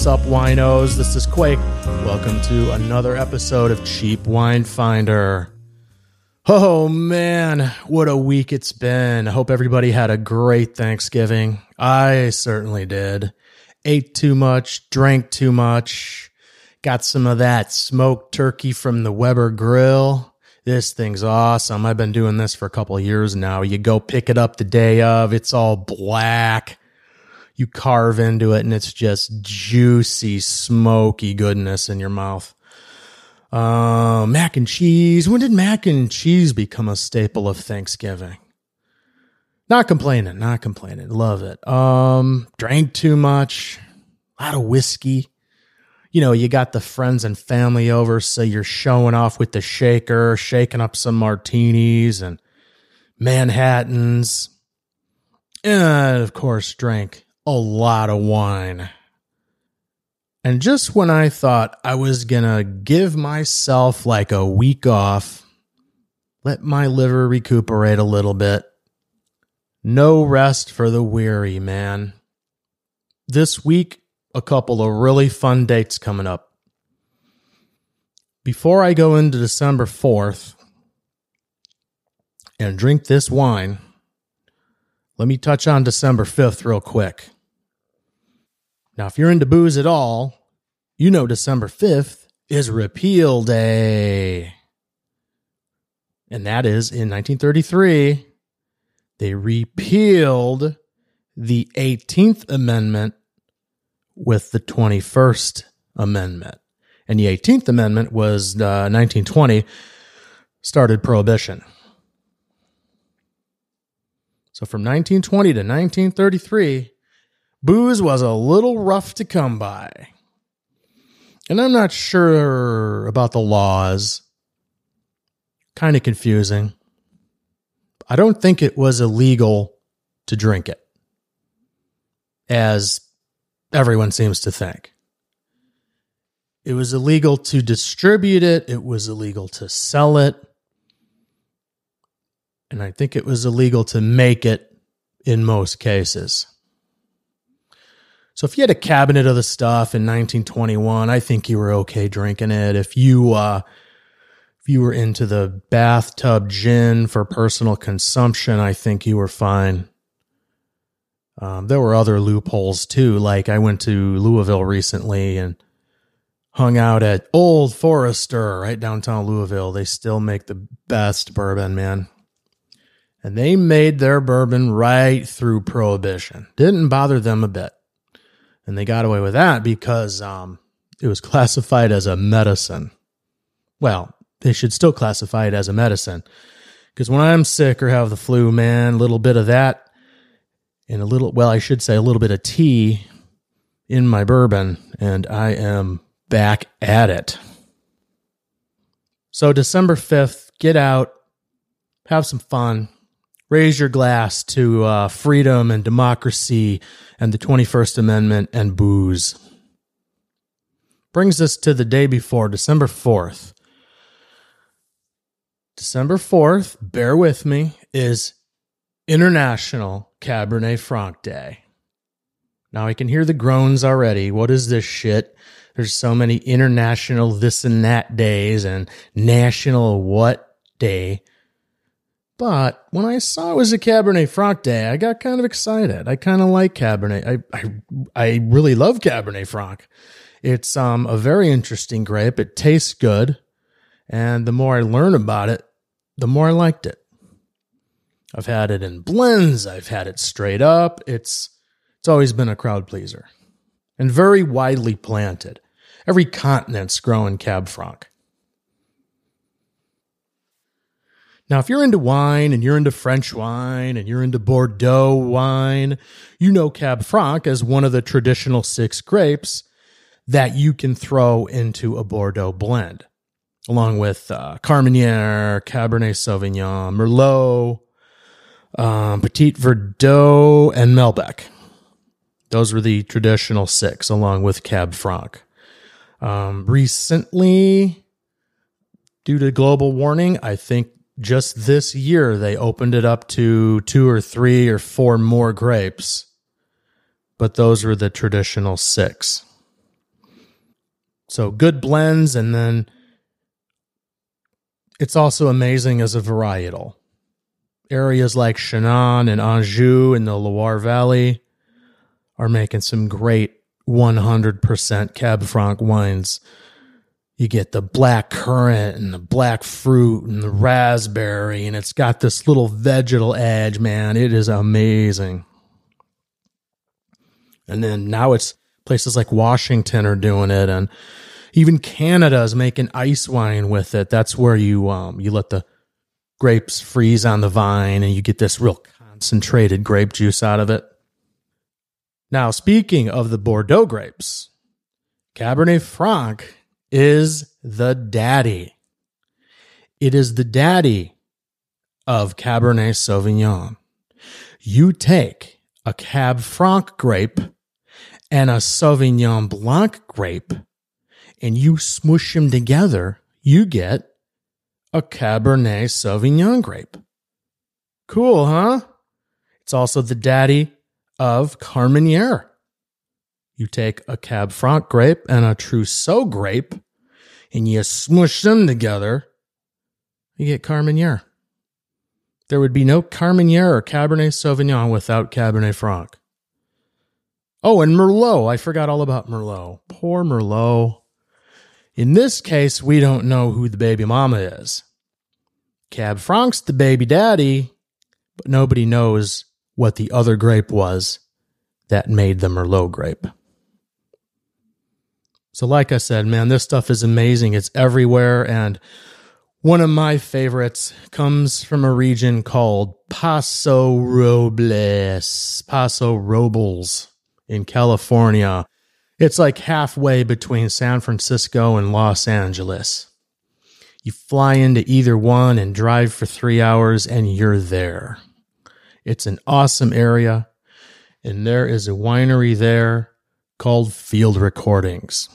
what's up, winos? This is Quake. Welcome to another episode of Cheap Wine Finder. Oh man, what a week it's been. I hope everybody had a great Thanksgiving. I certainly did. Ate too much, drank too much, got some of that smoked turkey from the Weber grill. This thing's awesome. I've been doing this for a couple years now. You go pick it up the day of, it's all black you carve into it and it's just juicy, smoky goodness in your mouth. Uh, mac and cheese. When did mac and cheese become a staple of Thanksgiving? Not complaining, not complaining. Love it. Um, drank too much, a lot of whiskey. You know, you got the friends and family over, so you're showing off with the shaker, shaking up some martinis and Manhattans. And of course, drank a lot of wine. And just when I thought I was going to give myself like a week off, let my liver recuperate a little bit, no rest for the weary, man. This week, a couple of really fun dates coming up. Before I go into December 4th and drink this wine, let me touch on December 5th real quick. Now, if you're into booze at all, you know December 5th is Repeal Day. And that is in 1933, they repealed the 18th Amendment with the 21st Amendment. And the 18th Amendment was uh, 1920, started prohibition. So from 1920 to 1933, booze was a little rough to come by. And I'm not sure about the laws. Kind of confusing. I don't think it was illegal to drink it, as everyone seems to think. It was illegal to distribute it, it was illegal to sell it, and I think it was illegal to make it in most cases. So if you had a cabinet of the stuff in 1921, I think you were okay drinking it. If you uh, if you were into the bathtub gin for personal consumption, I think you were fine. Um, there were other loopholes too. Like I went to Louisville recently and hung out at Old Forester right downtown Louisville. They still make the best bourbon, man. And they made their bourbon right through prohibition. Didn't bother them a bit and they got away with that because um, it was classified as a medicine. Well, they should still classify it as a medicine because when I'm sick or have the flu, man, a little bit of that and a little, well, I should say a little bit of tea in my bourbon, and I am back at it. So, December 5th, get out, have some fun, raise your glass to uh, freedom and democracy and the 21st Amendment and booze. Brings us to the day before, December 4th. December 4th, bear with me, is International Cabernet Franc Day. Now I can hear the groans already. What is this shit? There's so many international this and that days and national what day. But when I saw it was a Cabernet Franc day, I got kind of excited. I kind of like Cabernet. I, I, I really love Cabernet Franc. It's um, a very interesting grape. It tastes good. And the more I learn about it, the more I liked it. I've had it in blends. I've had it straight up. It's, it's always been a crowd pleaser and very widely planted. Every continent's growing Cab Franc. Now, if you're into wine and you're into French wine and you're into Bordeaux wine, you know Cab Franc as one of the traditional six grapes that you can throw into a Bordeaux blend, along with uh, Carmenere, Cabernet Sauvignon, Merlot, um, Petit Verdot, and Malbec. Those were the traditional six, along with Cab Franc. Um, recently, due to global warming, I think just this year they opened it up to two or three or four more grapes but those were the traditional six So good blends, and then it's also amazing as a varietal. Areas like Chinon and Anjou in the Loire Valley are making some great 100% Cab Franc wines. You get the black currant and the black fruit and the raspberry, and it's got this little vegetal edge, man. It is amazing. And then now it's places like Washington are doing it, and even Canada is making ice wine with it. That's where you um, you let the grapes freeze on the vine, and you get this real concentrated grape juice out of it. Now, speaking of the Bordeaux grapes, Cabernet Franc is the daddy. It is the daddy of Cabernet Sauvignon. You take a Cab Franc grape and a Sauvignon Blanc grape and you smush them together, you get a Cabernet Sauvignon grape. Cool, huh? It's also the daddy of Carmenere. You take a Cab Franc grape and a Trousseau grape and you smush them together, you get Carmenere. There would be no Carmenere or Cabernet Sauvignon without Cabernet Franc. Oh, and Merlot. I forgot all about Merlot. Poor Merlot. In this case, we don't know who the baby mama is. Cab Franc's the baby daddy, but nobody knows what the other grape was that made the Merlot grape. So, like I said, man, this stuff is amazing. It's everywhere. And one of my favorites comes from a region called Paso Robles, Paso Robles in California. It's like halfway between San Francisco and Los Angeles. You fly into either one and drive for three hours, and you're there. It's an awesome area, and there is a winery there called Field Recordings.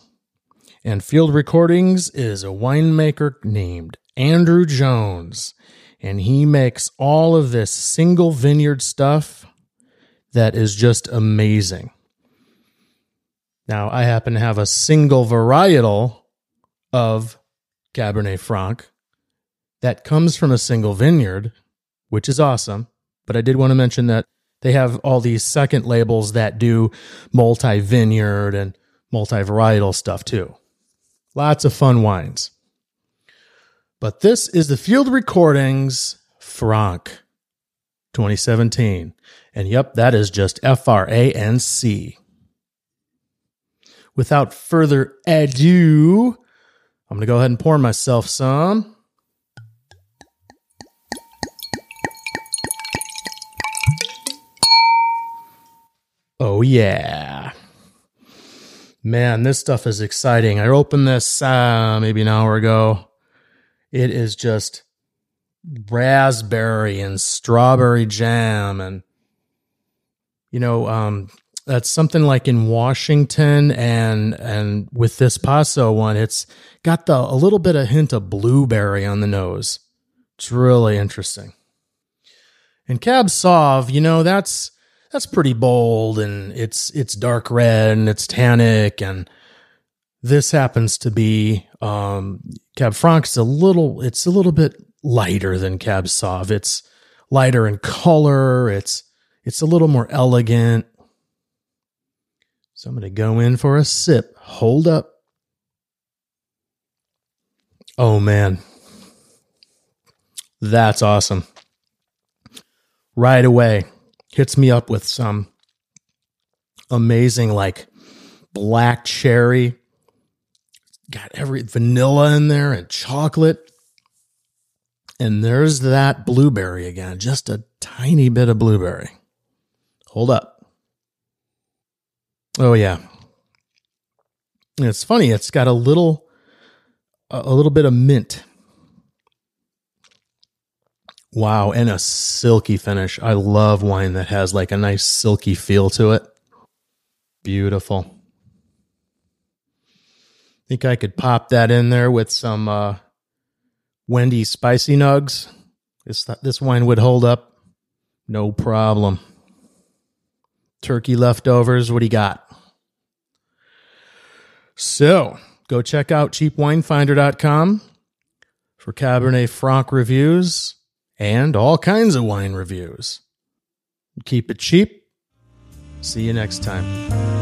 And Field Recordings is a winemaker named Andrew Jones, and he makes all of this single vineyard stuff that is just amazing. Now, I happen to have a single varietal of Cabernet Franc that comes from a single vineyard, which is awesome. But I did want to mention that they have all these second labels that do multi vineyard and multi varietal stuff too. Lots of fun wines. But this is the Field Recordings Franc 2017. And yep, that is just F R A N C. Without further ado, I'm going to go ahead and pour myself some. Oh, yeah. Man, this stuff is exciting. I opened this uh, maybe an hour ago. It is just raspberry and strawberry jam. And, you know, um, that's something like in Washington and and with this Paso one, it's got the a little bit of hint of blueberry on the nose. It's really interesting. And Cab Sauv, you know, that's that's pretty bold and it's it's dark red and it's tannic and this happens to be um Cab Franc's a little it's a little bit lighter than Cab Sauv. It's lighter in color, it's it's a little more elegant. So I'm going to go in for a sip. Hold up. Oh man. That's awesome. Right away hits me up with some amazing like black cherry. Got every vanilla in there and chocolate. And there's that blueberry again just a tiny bit of blueberry. Hold up. Oh yeah. It's funny it's got a little a little bit of mint Wow, and a silky finish. I love wine that has like a nice silky feel to it. Beautiful. Think I could pop that in there with some uh, Wendy's spicy nugs. This this wine would hold up, no problem. Turkey leftovers. What do you got? So go check out cheapwinefinder.com for Cabernet Franc reviews and all kinds of wine reviews. Keep it cheap. See you next time.